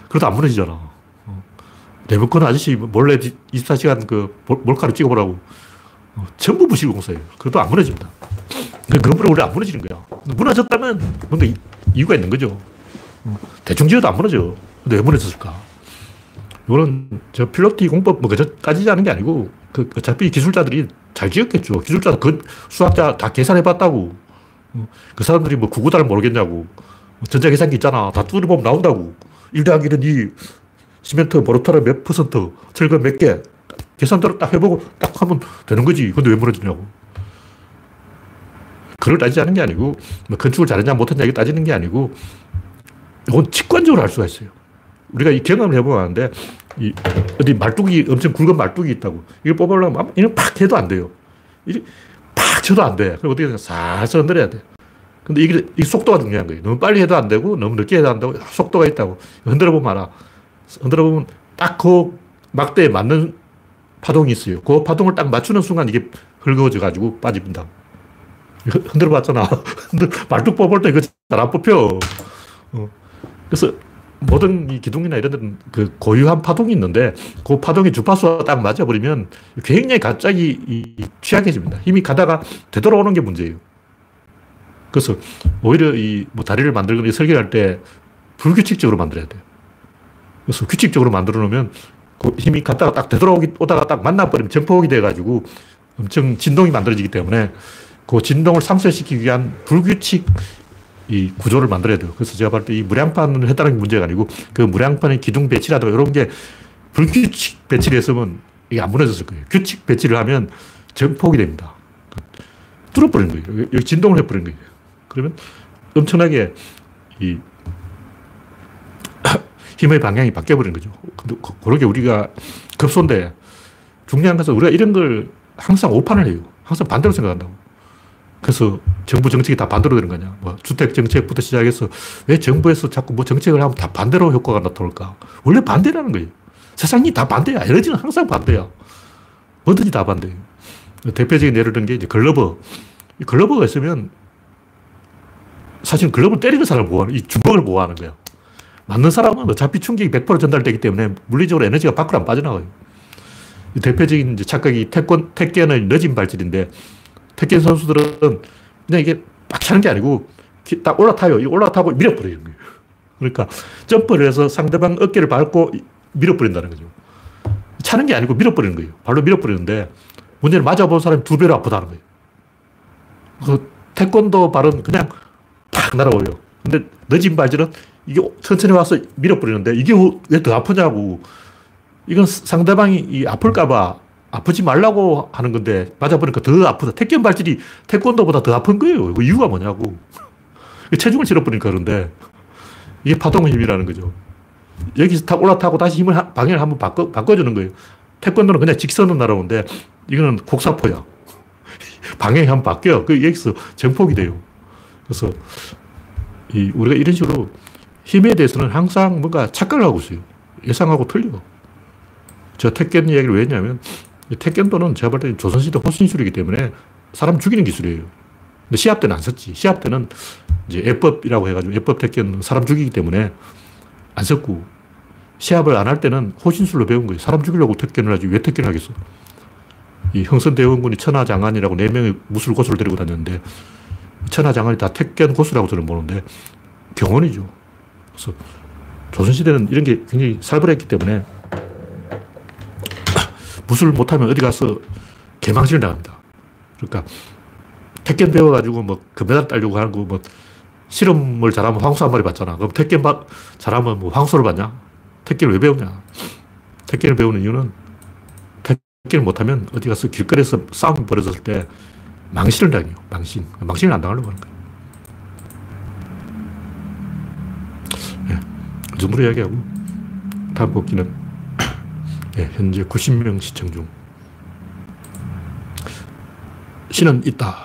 Speaker 1: 그래도 안 무너지잖아. 레비콘 아저씨 몰래 24시간 그 몰카를 찍어보라고. 전부 부실공사예요. 그래도 안 무너집니다. 그 건물은 원래 안 무너지는 거야. 무너졌다면 뭔가 이유가 있는 거죠. 대충 지어도 안 무너져. 근데 왜 무너졌을까? 이거는 저 필로티 공법 뭐 그저 따지지 않은 게 아니고 그 어차피 기술자들이 잘 지었겠죠. 기술자 그 수학자 다 계산해 봤다고. 그 사람들이 뭐 구구단을 모르겠냐고. 전자계산기 있잖아. 다 뚫어보면 나온다고. 1 더하기 1은 2, 시멘트, 모르타르 몇 퍼센트, 철근 몇 개. 계산대로 딱 해보고 딱 하면 되는 거지. 근데 왜 무너지냐고. 그걸 않은 게 아니고, 뭐 건축을 잘했냐 못했냐 이게 따지는 게 아니고, 이건 직관적으로 알 수가 있어요. 우리가 이 경험을 해보면 아는데, 이 어디 말뚝이, 엄청 굵은 말뚝이 있다고. 이걸 뽑아보려면, 이거 팍 해도 안 돼요. 이팍 쳐도 안 돼. 그럼 어떻게 돼? 살살 흔들어야 돼. 근데 이게, 이 속도가 중요한 거예요. 너무 빨리 해도 안 되고, 너무 늦게 해도 안 되고, 속도가 있다고. 흔들어 보면 알아. 흔들어 보면 딱 그 막대에 맞는 파동이 있어요. 그 파동을 딱 맞추는 순간 이게 헐거워져 가지고 빠집니다. 흔들어 봤잖아. *laughs* 말뚝 뽑을 때 이거 잘 안 뽑혀. 어. 그래서 모든 이 기둥이나 이런 데는 그 고유한 파동이 있는데 그 파동이 주파수와 딱 맞아버리면 굉장히 갑자기 취약해집니다. 힘이 가다가 되돌아오는 게 문제예요. 그래서 오히려 이 뭐 다리를 만들거나 설계할 때 불규칙적으로 만들어야 돼요. 그래서 규칙적으로 만들어 놓으면 그 힘이 갔다가 딱 되돌아오기, 오다가 딱 만나버리면 증폭이 돼가지고 엄청 진동이 만들어지기 때문에 그 진동을 상쇄시키기 위한 불규칙 이 구조를 만들어야 돼요. 그래서 제가 볼때이 무량판을 했다는 게 문제가 아니고 그 무량판의 기둥 배치라든가 이런 게 불규칙 배치를 했으면 이게 안 무너졌을 거예요. 규칙 배치를 하면 전폭이 됩니다. 뚫어버리는 거예요. 여기 진동을 해버리는 거예요. 그러면 엄청나게 이 *coughs* 힘의 방향이 바뀌어버리는 거죠. 그러게 우리가 급소인데 중요한 것은 우리가 이런 걸 항상 오판을 해요. 항상 반대로 생각한다고. 그래서 정부 정책이 다 반대로 되는 거냐. 뭐 주택 정책부터 시작해서 왜 정부에서 자꾸 뭐 정책을 하면 다 반대로 효과가 나타날까? 원래 반대라는 거예요. 세상이 다 반대야. 에너지는 항상 반대야. 뭐든지 다 반대예요. 대표적인 예를 든 게 이제 글러버. 이 글러버가 있으면 사실 글러버 때리는 사람을 보호하는, 이 주먹을 보호하는 거야. 맞는 사람은 어차피 충격이 100% 전달되기 때문에 물리적으로 에너지가 밖으로 안 빠져나가요. 대표적인 착각이 태권, 태권의 늦은 발질인데 태권 선수들은 그냥 이게 막 차는 게 아니고 딱 올라타요. 이 올라타고 밀어버리는 거예요. 그러니까 점프를 해서 상대방 어깨를 밟고 밀어버린다는 거죠. 차는 게 아니고 밀어버리는 거예요. 발로 밀어버리는데 문제는 맞아본 사람이 두 배로 아프다는 거예요. 그 태권도 발은 그냥 팍 날아올려. 근데 늦은 발질은 이게 천천히 와서 밀어버리는데 이게 왜 더 아프냐고. 이건 상대방이 아플까봐 아프지 말라고 하는 건데 맞아보니까 더 아프다. 태권 발질이 태권도보다 더 아픈 거예요. 그 이유가 뭐냐고. *laughs* 체중을 실어버리니까 그런데 이게 파동의 힘이라는 거죠. 여기서 탁 올라타고 다시 힘을, 방향을 한번 바꿔, 바꿔주는 거예요. 태권도는 그냥 직선으로 날아오는데 이거는 곡사포야. *laughs* 방향이 한번 바뀌어. 그 여기서 전폭이 돼요. 그래서 이 우리가 이런 식으로 힘에 대해서는 항상 뭔가 착각을 하고 있어요. 예상하고 틀려. 저 택견 이야기를 왜 했냐면 태권도는 제가 볼 때는 조선시대 호신술이기 때문에 사람 죽이는 기술이에요. 근데 시합 때는 안 썼지. 시합 때는 이제 예법이라고 해가지고 예법 태권 사람 죽이기 때문에 안 썼고 시합을 안 할 때는 호신술로 배운 거예요. 사람 죽이려고 태권을 하지 왜 태권을 하겠어. 이 형선대원군이 천하장안이라고 네 명의 무술 고수를 데리고 다녔는데 천하장안이 다 태권 고수라고 저는 보는데 경원이죠. 그래서 조선시대는 이런 게 굉장히 살벌했기 때문에 *coughs* 무술 못하면 어디 가서 개망신을 당합니다. 그러니까 택견 배워가지고 뭐 금메달 따려고 하는 거뭐 실험을 잘하면 황소 한 마리 받잖아. 그럼 택견 잘하면 뭐 황소를 받냐? 택견을 왜 배우냐? 택견을 배우는 이유는 택견을 못하면 어디 가서 길거리에서 싸움이 벌어졌을 때 망신을 당해요. 망신. 망신을 안 당하려고 하는 거예요. 그 정도로 이야기하고 다음 곡기는 네, 현재 90명 시청 중. 신은 있다.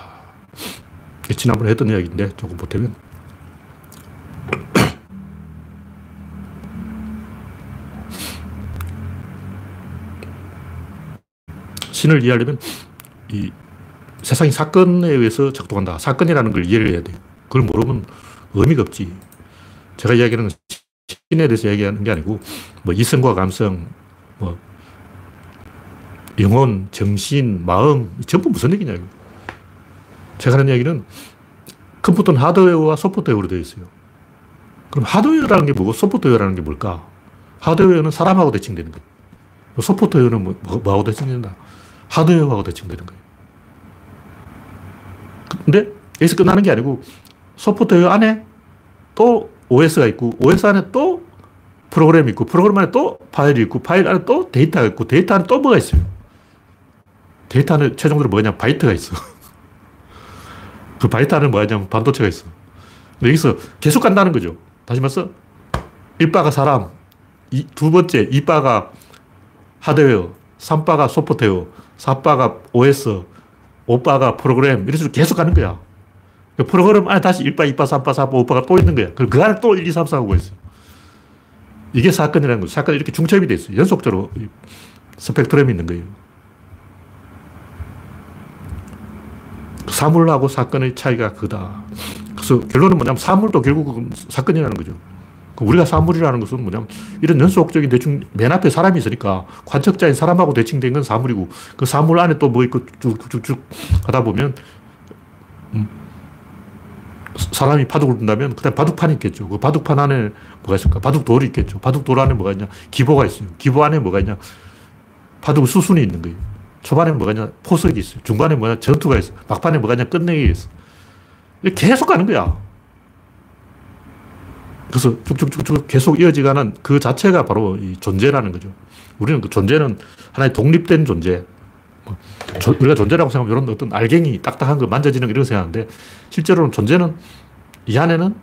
Speaker 1: 지난번에 했던 이야기인데 조금 보태면 *clears throat* 신을 이해하려면 이 세상이 사건에 의해서 작동한다. 사건이라는 걸 이해를 해야 돼요. 그걸 모르면 의미가 없지. 제가 이야기하는 신에 대해서 이야기하는 게 아니고 뭐 이성과 감성, 뭐 영혼, 정신, 마음 전부 무슨 얘기냐. 제가 하는 이야기는 컴퓨터는 하드웨어와 소프트웨어로 되어 있어요. 그럼 하드웨어라는 게 뭐고 소프트웨어라는 게 뭘까? 하드웨어는 사람하고 대칭되는 거예요. 소프트웨어는 뭐, 뭐 하고 대칭된다? 하드웨어하고 대칭되는 거예요. 근데 여기서 끝나는 게 아니고 소프트웨어 안에 또 OS가 있고 OS 안에 또 프로그램이 있고 프로그램 안에 또 파일이 있고 파일 안에 또 데이터가 있고 데이터 안에 또 뭐가 있어요. 데이터 안에 최종적으로 뭐냐 바이트가 있어. *laughs* 그 바이트 안에 뭐냐면 반도체가 있어. 여기서 계속 간다는 거죠. 다시 말해서 1바가 사람, 이, 두 번째 2바가 하드웨어, 3바가 소프트웨어, 4바가 OS, 5바가 프로그램 식으로 계속 가는 거야. 그 프로그램 안에 다시 1바, 2바, 3바, 4바, 5바가 또 있는 거야. 그 안에 또 1, 2, 3, 4 하고 있어. 이게 사건이라는 거죠. 사건이 이렇게 중첩이 돼 있어요. 연속적으로 스펙트럼이 있는 거예요. 사물하고 사건의 차이가 크다. 그래서 결론은 뭐냐면 사물도 결국은 사건이라는 거죠. 그 우리가 사물이라는 것은 뭐냐면 이런 연속적인 대충 맨 앞에 사람이 있으니까 관측자인 사람하고 대칭된 건 사물이고 그 사물 안에 또 뭐 있고 쭉쭉쭉 하다 보면 음, 사람이 바둑을 둔다면 그다음 바둑판이 있겠죠. 그 바둑판 안에 뭐가 있을까? 바둑돌이 있겠죠. 바둑돌 안에 뭐가 있냐? 기보가 있어요. 기보 안에 뭐가 있냐? 바둑 수순이 있는 거예요. 초반에 뭐가 있냐? 포석이 있어요. 중반에 뭐냐? 전투가 있어. 막판에 뭐가 있냐? 끝내기 있어. 계속 가는 거야. 그래서 쭉쭉쭉쭉 계속 이어지가는 그 자체가 바로 이 존재라는 거죠. 우리는 그 존재는 하나의 독립된 존재. 뭐 우리가 존재라고 생각하면 이런 어떤 알갱이 딱딱한 거 만져지는 이런 생각하는데 실제로는 존재는 이 안에는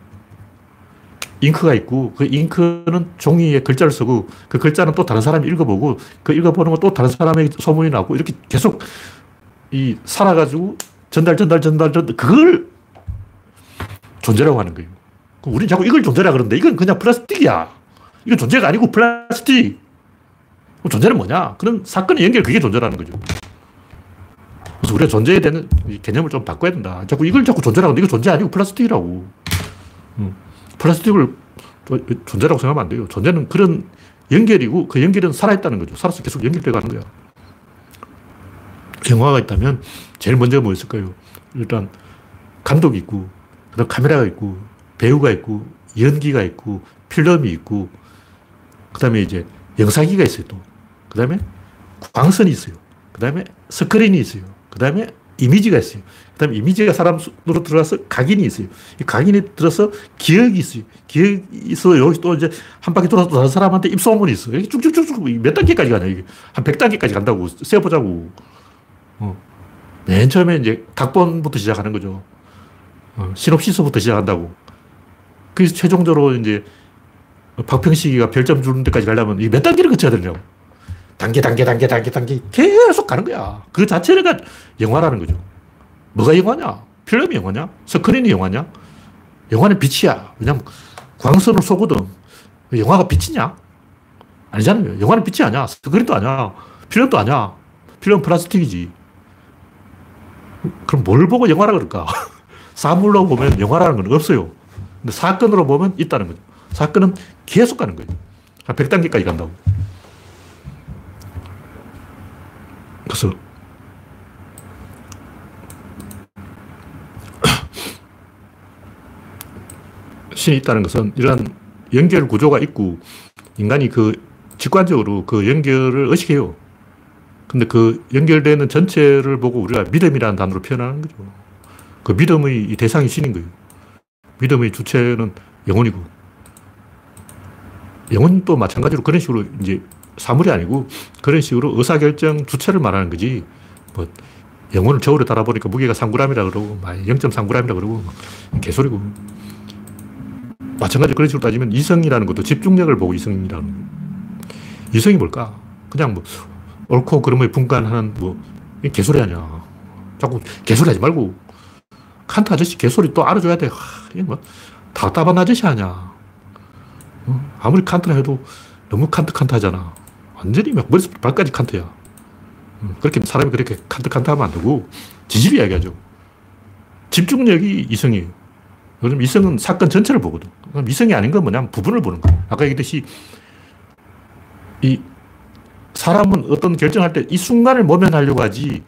Speaker 1: 잉크가 있고 그 잉크는 종이에 글자를 쓰고 그 글자는 또 다른 사람이 읽어보고 그 읽어보는 건 또 다른 사람의 소문이 나고 이렇게 계속 이 살아가지고 전달 전달 전달 전달 그걸 존재라고 하는 거예요. 우리 자꾸 이걸 존재라 그러는데 이건 그냥 플라스틱이야. 이건 존재가 아니고 플라스틱. 존재는 뭐냐? 그런 사건의 연결 그게 존재라는 거죠. 그래서 우리가 존재에 대한 개념을 좀 바꿔야 된다. 자꾸 이걸 자꾸 존재라고 이거 존재 아니고 플라스틱이라고. 음. 플라스틱을 존재라고 생각하면 안 돼요. 존재는 그런 연결이고 그 연결은 살아있다는 거죠. 살아서 계속 연결돼 가는 거야. 영화가 있다면 제일 먼저 뭐 있을까요? 일단 감독이 있고, 그다음 카메라가 있고, 배우가 있고, 연기가 있고, 필름이 있고, 그 다음에 이제 영상기가 있어요, 또. 그 다음에 광선이 있어요. 그 다음에 스크린이 있어요. 그 다음에 이미지가 있어요. 그 다음에 이미지가 사람으로 들어가서 각인이 있어요. 이 각인이 들어서 기억이 있어요. 기억이 있어 여기 또 이제 한 바퀴 돌아서 다른 사람한테 입소문이 있어. 이게 쭉쭉쭉쭉 몇 단계까지 가냐, 이게. 한 100단계까지 간다고. 세어보자고. 어. 맨 처음에 이제 각본부터 시작하는 거죠. 어, 시놉시스부터 시작한다고. 그래서 최종적으로 이제 박평식이가 별점 주는 데까지 가려면 몇 단계를 거쳐야 되냐고. 단계, 단계, 단계, 단계, 단계 계속 가는 거야. 그 자체가 영화라는 거죠. 뭐가 영화냐? 필름이 영화냐? 스크린이 영화냐? 영화는 빛이야. 왜냐면 광선을 쏘거든. 영화가 빛이냐? 아니잖아요. 영화는 빛이 아니야. 스크린도 아니야. 필름도 아니야. 필름 플라스틱이지. 그럼 뭘 보고 영화라 그럴까? *laughs* 사물로 보면 영화라는 건 없어요. 근데 사건으로 보면 있다는 거죠. 사건은 계속 가는 거예요. 한 100단계까지 간다고. 그래서 *coughs* 신이 있다는 것은 이런 연결 구조가 있고 인간이 그 직관적으로 그 연결을 의식해요. 근데 그 연결되는 전체를 보고 우리가 믿음이라는 단어로 표현하는 거죠. 그 믿음의 대상이 신인 거예요. 믿음의 주체는 영혼이고. 영혼도 마찬가지로 그런 식으로 이제 사물이 아니고 그런 식으로 의사결정 주체를 말하는 거지. 뭐 영혼을 저울에 달아보니까 무게가 3g이라 그러고 0.3g이라 그러고 개소리고. 마찬가지로 그런 식으로 따지면 이성이라는 것도 집중력을 보고 이성이라는. 이성이 뭘까? 그냥 뭐 옳고 그름의 분간하는 뭐 개소리 아니야. 자꾸 개소리 하지 말고 칸트 아저씨 개소리 또 알아줘야 돼. 하, 이게 뭐 답답한 아저씨 아니야. 어? 아무리 칸트라 해도 너무 칸트 칸트 하잖아. 완전히 막 머리부터 발까지 칸트야. 어, 그렇게 사람이 그렇게 칸트 칸트 하면 안 되고 지지를 이야기하죠. 집중력이 이성이에요. 요즘 이성은 사건 전체를 보거든. 그럼 이성이 아닌 건 뭐냐면 부분을 보는 거야. 아까 얘기했듯이 이 사람은 어떤 결정할 때 이 순간을 모면하려고 하지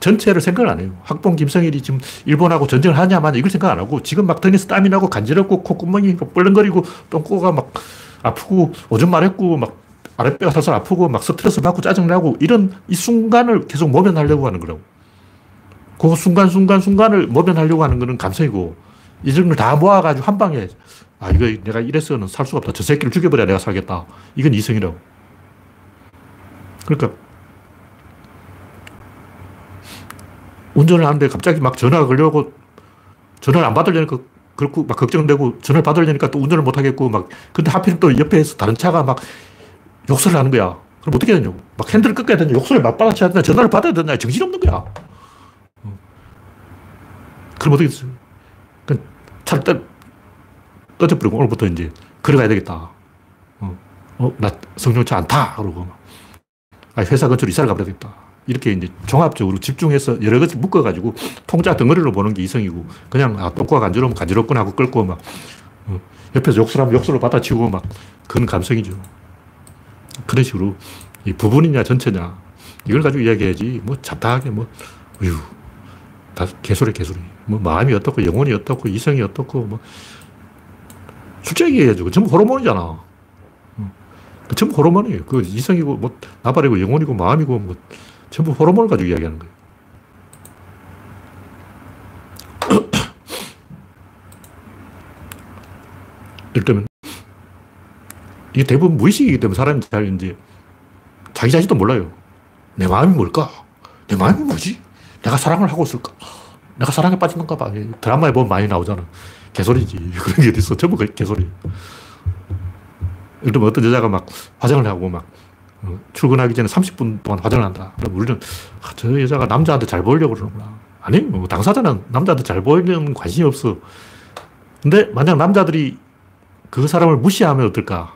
Speaker 1: 전체를 생각을 안 해요. 학봉 김성일이 지금 일본하고 전쟁을 하냐 마냐 이걸 생각 안 하고 지금 막 등에서 땀이 나고 간지럽고 콧구멍이 뻘렁거리고 똥꼬가 막 아프고 오줌 마렵고 막 아랫배가 살살 아프고 막 스트레스 받고 짜증나고 이런 이 순간을 계속 모면하려고 하는 거라고. 그 순간순간 순간을 모면하려고 하는 거는 감성이고 이런 걸 다 모아가지고 한 방에 아, 이거 내가 이래서는 살 수가 없다. 저 새끼를 죽여버려야 내가 살겠다. 이건 이성이라고. 그러니까 운전을 하는데 갑자기 막 전화가 걸려고 전화를 안 받으려니까 그렇고 막 걱정되고 전화를 받으려니까 또 운전을 못 하겠고 막 근데 하필 또 옆에서 다른 차가 막 욕설을 하는 거야. 그럼 어떻게 해야 되냐고. 막 핸들을 꺾어야 되냐, 욕설을 맞받아쳐야 되냐, 전화를 받아야 되냐, 정신없는 거야. 어. 그럼 어떻게 됐어요? 차를 떠져버리고 오늘부터 이제 걸어가야 되겠다. 어, 어, 나 성룡차 안 타! 그러고 아, 회사 근처로 이사를 가버려야겠다. 이렇게 이제 종합적으로 집중해서 여러 가지 묶어가지고 통짜 덩어리로 보는 게 이성이고 그냥 아, 똥꼬가 간지러우면 간지럽구나 하고 끌고 막 어, 옆에서 욕설 하면 욕설로 받아치고 막 그건 감성이죠. 그런 식으로 이 부분이냐 전체냐 이걸 가지고 이야기해야지 뭐 잡다하게 뭐 어휴 다 개소리 개소리 뭐 마음이 어떻고 영혼이 어떻고 이성이 어떻고 뭐 솔직히 얘기해야죠. 전부 호르몬이잖아. 그 전부 호르몬이에요. 그 이성이고 뭐 나발이고 영혼이고 마음이고 뭐 전부 호르몬을 가지고 이야기하는 거예요. *coughs* 예를 이게 대부분 무의식이기 때문에 사람이 잘 이제 자기 자신도 몰라요. 내 마음이 뭘까? 내 마음이 뭐지? 내가 사랑을 하고 있을까? 내가 사랑에 빠진 건가 봐. 드라마에 보면 많이 나오잖아. 개소리지. *laughs* 그런 게 어딨어. 전부 개소리. 예를 들면 어떤 여자가 막 화장을 하고 막 어, 출근하기 전에 30분 동안 화장을 한다. 그럼 우리는 아, 저 여자가 남자한테 잘 보이려고 그러는구나. 아니, 뭐 당사자는 남자한테 잘 보이려는 관심이 없어. 근데 만약 남자들이 그 사람을 무시하면 어떨까?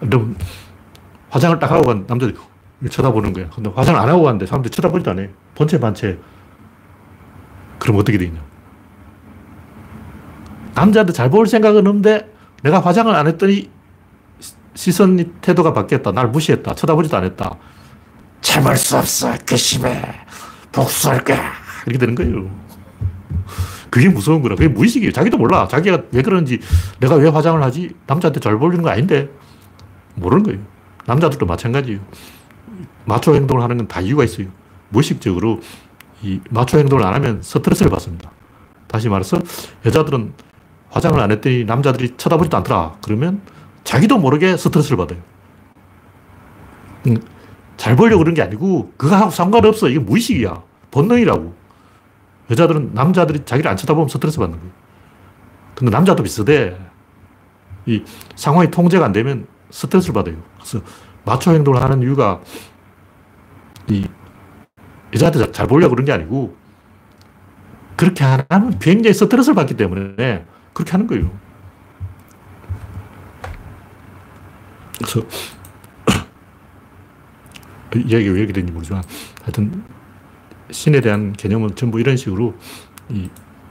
Speaker 1: 그럼 화장을 딱 하고 간 남자들이 쳐다보는 거야. 근데 화장을 안 하고 갔는데 사람들이 쳐다보지도 않아. 본체 반체. 그럼 어떻게 되냐? 남자한테 잘볼 생각은 없는데 내가 화장을 안 했더니 시선 태도가 바뀌었다. 날 무시했다. 쳐다보지도 않았다. 참을 수 없어. 괘씸해. 복수할 거야. 이렇게 되는 거예요. 그게 무서운 거라. 그게 무의식이에요. 자기도 몰라. 자기가 왜 그런지, 내가 왜 화장을 하지? 남자한테 잘 보이는 거 아닌데. 모르는 거예요. 남자들도 마찬가지예요. 마초 행동을 하는 건 다 이유가 있어요. 무의식적으로 이 마초 행동을 안 하면 스트레스를 받습니다. 다시 말해서 여자들은 화장을 안 했더니 남자들이 쳐다보지도 않더라. 그러면 자기도 모르게 스트레스를 받아요. 음, 잘 보려고 그런 게 아니고 그거하고 상관없어. 이게 무의식이야. 본능이라고. 여자들은 남자들이 자기를 안 쳐다보면 스트레스 받는 거예요. 근데 남자도 비슷해. 이 상황이 통제가 안 되면 스트레스를 받아요. 그래서 마초 행동을 하는 이유가 이 여자한테 잘 보려고 그런 게 아니고 그렇게 안 하면 굉장히 스트레스를 받기 때문에 그렇게 하는 거예요. 그래서 이야기가 왜 이렇게 되는지 모르지만 하여튼 신에 대한 개념은 전부 이런 식으로 이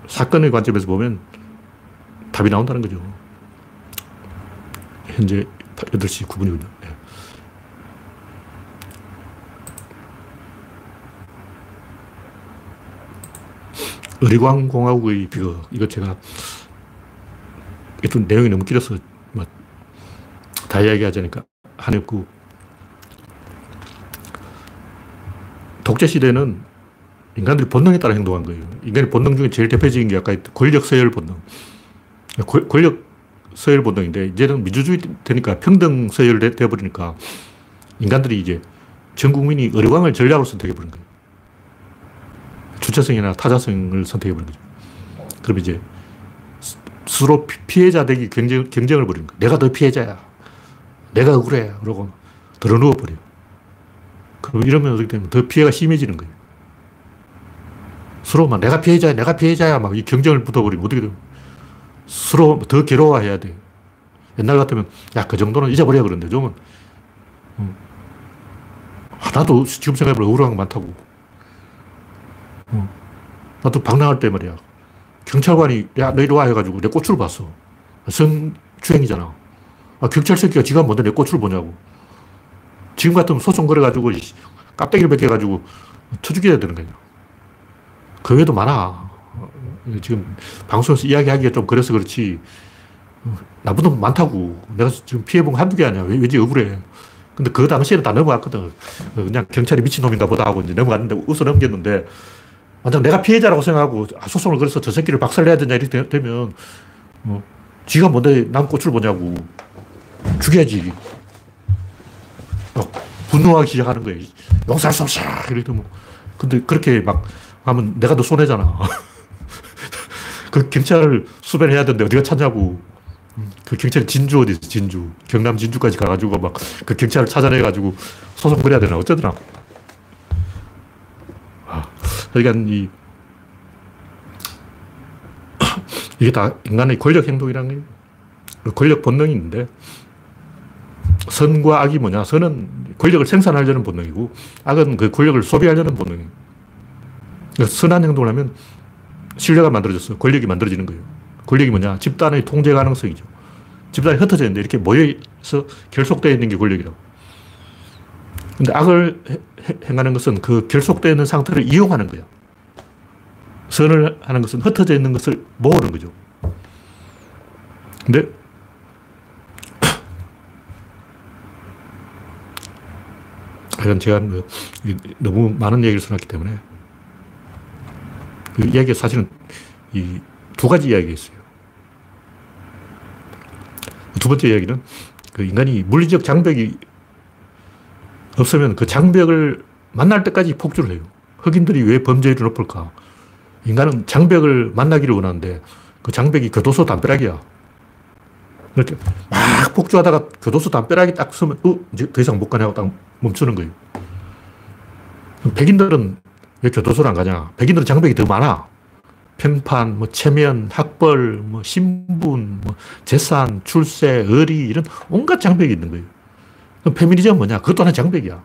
Speaker 1: 사건의 관점에서 보면 답이 나온다는 거죠. 현재 8시 9분이군요. 네. 의리광 공화국의 비극. 이거 제가 좀 내용이 너무 길어서 뭐 다 이야기하자니까 한 없고 독재 시대는 인간들이 본능에 따라 행동한 거예요. 인간의 본능 중에 제일 대표적인 게 아까 권력 서열 본능. 권력 서열 본능인데 이제는 민주주의 되니까 평등 서열 되어버리니까 인간들이 이제 전 국민이 의료광을 전략으로 선택해버린 거예요. 주체성이나 타자성을 선택해버린 거죠. 그럼 이제 서로 피해자 되기 경쟁, 경쟁을 벌이는 거야. 내가 더 피해자야. 내가 억울해. 그러고 드러누워 버려. 그럼 이러면 어떻게 되면 더 피해가 심해지는 거예요. 서로 막 내가 피해자야, 내가 피해자야 막 이 경쟁을 붙어버리면 어떻게 돼요? 서로 더 괴로워해야 돼. 옛날 같으면 야, 그 정도는 잊어버려 그런데 좀은 음. 나도 지금 생각해보면 억울한 거 많다고. 음. 나도 방랑할 때 말이야. 경찰관이 야, 너 이리 와 해가지고 내 꼬추를 봤어. 성추행이잖아. 아, 경찰 새끼가 지가 뭔데 내 꼬추를 보냐고. 지금 같으면 소송 걸어가지고 깝대기를 벗겨가지고 터죽여야 되는 거야. 그 외에도 많아. 지금 방송에서 이야기하기가 좀 그래서 그렇지. 나쁜 놈 많다고. 내가 지금 피해본 거 한두 개 아니야. 왠지 억울해. 근데 그 당시에는 다 넘어갔거든. 그냥 경찰이 미친놈인가 보다 하고 이제 넘어갔는데 웃어 넘겼는데 완전 내가 피해자라고 생각하고 아, 소송을 걸어서 저 새끼를 박살내야 되냐 이렇게 되면 뭐 지가 뭔데 남 꽃을 보냐고 죽여야지. 막 분노하기 시작하는 거예요. 용서할 수 없어. 이렇게 뭐. 근데 그렇게 막 하면 내가 더 손해잖아. *laughs* 그 경찰을 수배해야 되는데 어디가 찾냐고. 그 경찰 진주 어디 있어, 진주. 경남 진주까지 가가지고 막 그 경찰을 찾아내가지고 소송 걸어야 되나, 어쩌더라. 아, 그러니까 이, *coughs* 이게 다 인간의 권력 행동이라는. 그 권력 본능이 있는데, 선과 악이 뭐냐? 선은 권력을 생산하려는 본능이고, 악은 그 권력을 소비하려는 본능이에요. 그러니까 선한 행동을 하면 신뢰가 만들어졌어. 권력이 만들어지는 거예요. 권력이 뭐냐? 집단의 통제 가능성이죠. 집단이 흩어져 있는데 이렇게 모여서 결속되어 있는 게 권력이라고. 근데 악을 행하는 것은 그 결속되어 있는 상태를 이용하는 거야. 선을 하는 것은 흩어져 있는 것을 모으는 거죠. 근데 이건 제가 뭐 너무 많은 얘기를 써놨기 때문에 그 이야기가 사실은 이 두 가지 이야기가 있어요. 두 번째 이야기는 그 인간이 물리적 장벽이 없으면 그 장벽을 만날 때까지 폭주를 해요. 흑인들이 왜 범죄율이 높을까? 인간은 장벽을 만나기를 원하는데 그 장벽이 교도소 담벼락이야. 이렇게 막 폭주하다가 교도소 담벼락이 딱 서면, 어, 이제 더 이상 못 가냐고 딱 멈추는 거예요. 백인들은 왜 교도소를 안 가냐? 백인들은 장벽이 더 많아. 평판, 뭐 체면, 학벌, 뭐 신분, 뭐 재산, 출세, 의리 이런 온갖 장벽이 있는 거예요. 그럼 페미니즘은 뭐냐? 그것도 하나 장벽이야.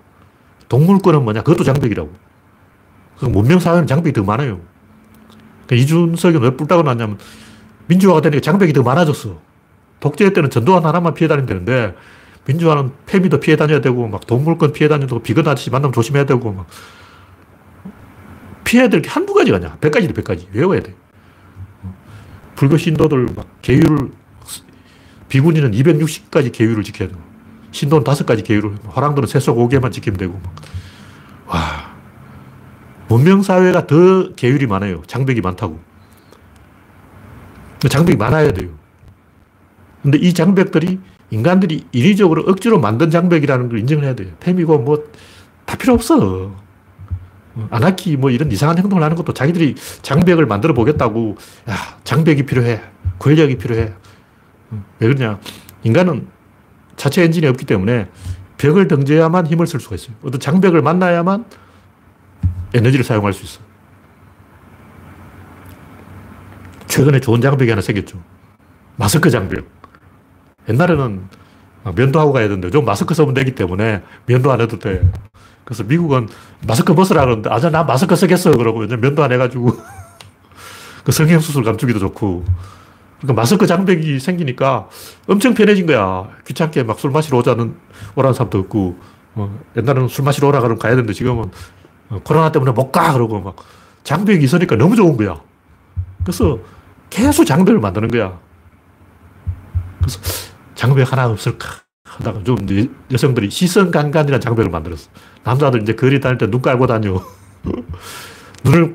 Speaker 1: 동물권은 뭐냐? 그것도 장벽이라고. 문명 사회는 장벽이 더 많아요. 그러니까 이준석이 왜 뿔따고 났냐면 민주화가 되니까 장벽이 더 많아졌어. 독재 때는 전두환 하나만 피해 다니면 되는데 민주화는 페미도 피해 다녀야 되고 막 동물권 피해 다녀야 비건 아저씨 만나면 조심해야 되고 막 피해야 될 게 한두 가지가 아니야. 백 가지도 백 가지. 외워야 돼. 불교 신도들 막 계율을, 비구니는 260까지 계율을 지켜야 되고, 신도는 다섯 가지 계율을, 화랑들은 세속 5개만 지키면 되고, 막. 와. 문명사회가 더 계율이 많아요. 장벽이 많다고. 장벽이 많아야 돼요. 근데 이 장벽들이 인간들이 인위적으로 억지로 만든 장벽이라는 걸 인정을 해야 돼요. 팸이고 뭐 다 필요 없어. 아나키 뭐 이런 이상한 행동을 하는 것도 자기들이 장벽을 만들어 보겠다고 야, 장벽이 필요해. 권력이 필요해. 왜 그러냐. 인간은 자체 엔진이 없기 때문에 벽을 등져야만 힘을 쓸 수가 있어요. 어떤 장벽을 만나야만 에너지를 사용할 수 있어. 최근에 좋은 장벽이 하나 생겼죠. 마스크 장벽. 옛날에는 면도하고 가야 되는데 좀 마스크 쓰면 되기 때문에 면도 안 해도 돼. 그래서 미국은 마스크 벗으라 그러는데, 아, 나 마스크 쓰겠어. 그러고, 면도 안 해가지고. *laughs* 그 성형수술 감추기도 좋고. 그러니까 마스크 장벽이 생기니까 엄청 편해진 거야. 귀찮게 막 술 마시러 오자는, 오라는 사람도 없고, 어, 옛날에는 술 마시러 오라 그러면 가야 되는데 지금은 어, 코로나 때문에 못 가. 그러고 막 장벽이 있으니까 너무 좋은 거야. 그래서 계속 장벽을 만드는 거야. 그래서 장벽 하나 없을까? 하다가 좀 여성들이 시선 간간이라는 장벽을 만들었어. 남자들 이제 거리 다닐 때 눈 깔고 다녀. *laughs* 눈을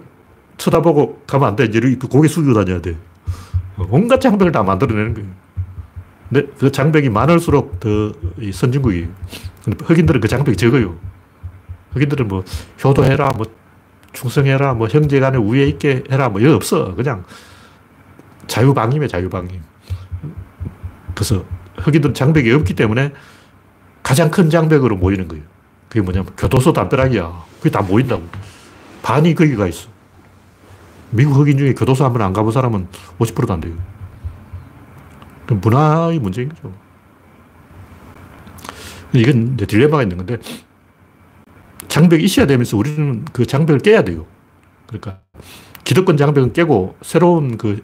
Speaker 1: 쳐다보고 가면 안 돼. 이제 이렇게 고개 숙이고 다녀야 돼. 온갖 장벽을 다 만들어내는 거예요. 근데 그 장벽이 많을수록 더 선진국이에요. 흑인들은 그 장벽이 적어요. 흑인들은 뭐 효도해라, 뭐 충성해라, 뭐 형제 간에 우애 있게 해라, 뭐 이거 없어. 그냥 자유방임이에요, 자유방임. 그래서 흑인들은 장벽이 없기 때문에 가장 큰 장벽으로 모이는 거예요. 그게 뭐냐면 교도소 담벼락이야. 그게 다 모인다고. 반이 거기가 있어. 미국 흑인 중에 교도소 한 번 안 가본 사람은 50%도 안 돼요. 문화의 문제인 거죠. 이건 이제 딜레마가 있는 건데, 장벽이 있어야 되면서 우리는 그 장벽을 깨야 돼요. 그러니까, 기득권 장벽은 깨고, 새로운 그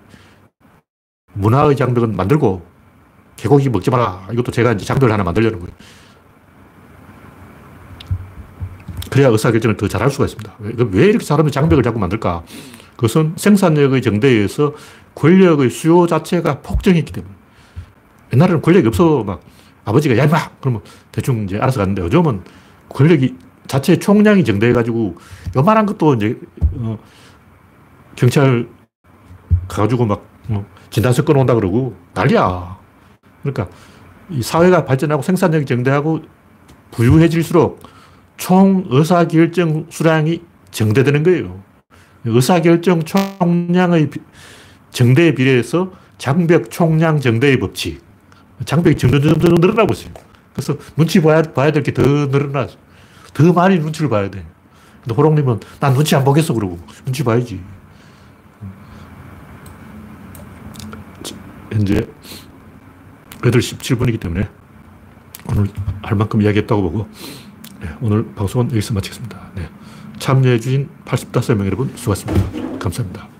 Speaker 1: 문화의 장벽은 만들고, 개고기 먹지 마라. 이것도 제가 이제 장벽을 하나 만들려는 거예요. 그래야 의사결정을 더 잘할 수가 있습니다. 왜 이렇게 사람이 장벽을 자꾸 만들까? 그것은 생산력의 정대에 의해서 권력의 수요 자체가 폭증했기 때문에. 옛날에는 권력이 없어. 막 아버지가 야, 임마! 그러면 대충 이제 알아서 갔는데 요즘은 권력이 자체 총량이 정대해가지고 요만한 것도 이제, 어, 경찰 가가지고 막, 어, 진단서 끊어온다 그러고 난리야. 그러니까 이 사회가 발전하고 생산력이 정대하고 부유해질수록 총 의사결정 수량이 정대되는 거예요. 의사결정 총량의 정대에 비례해서 장벽 총량 정대의 법칙. 장벽이 점점점 늘어나고 있어요. 그래서 눈치 봐야, 봐야 될 게 더 늘어나. 더 많이 눈치를 봐야 돼. 근데 호롱님은 난 눈치 안 보겠어 그러고 눈치 봐야지. 현재 8시 17분이기 때문에 오늘 할 만큼 이야기했다고 보고 네, 오늘 방송은 여기서 마치겠습니다. 네, 참여해주신 85명 여러분 수고하셨습니다. 감사합니다.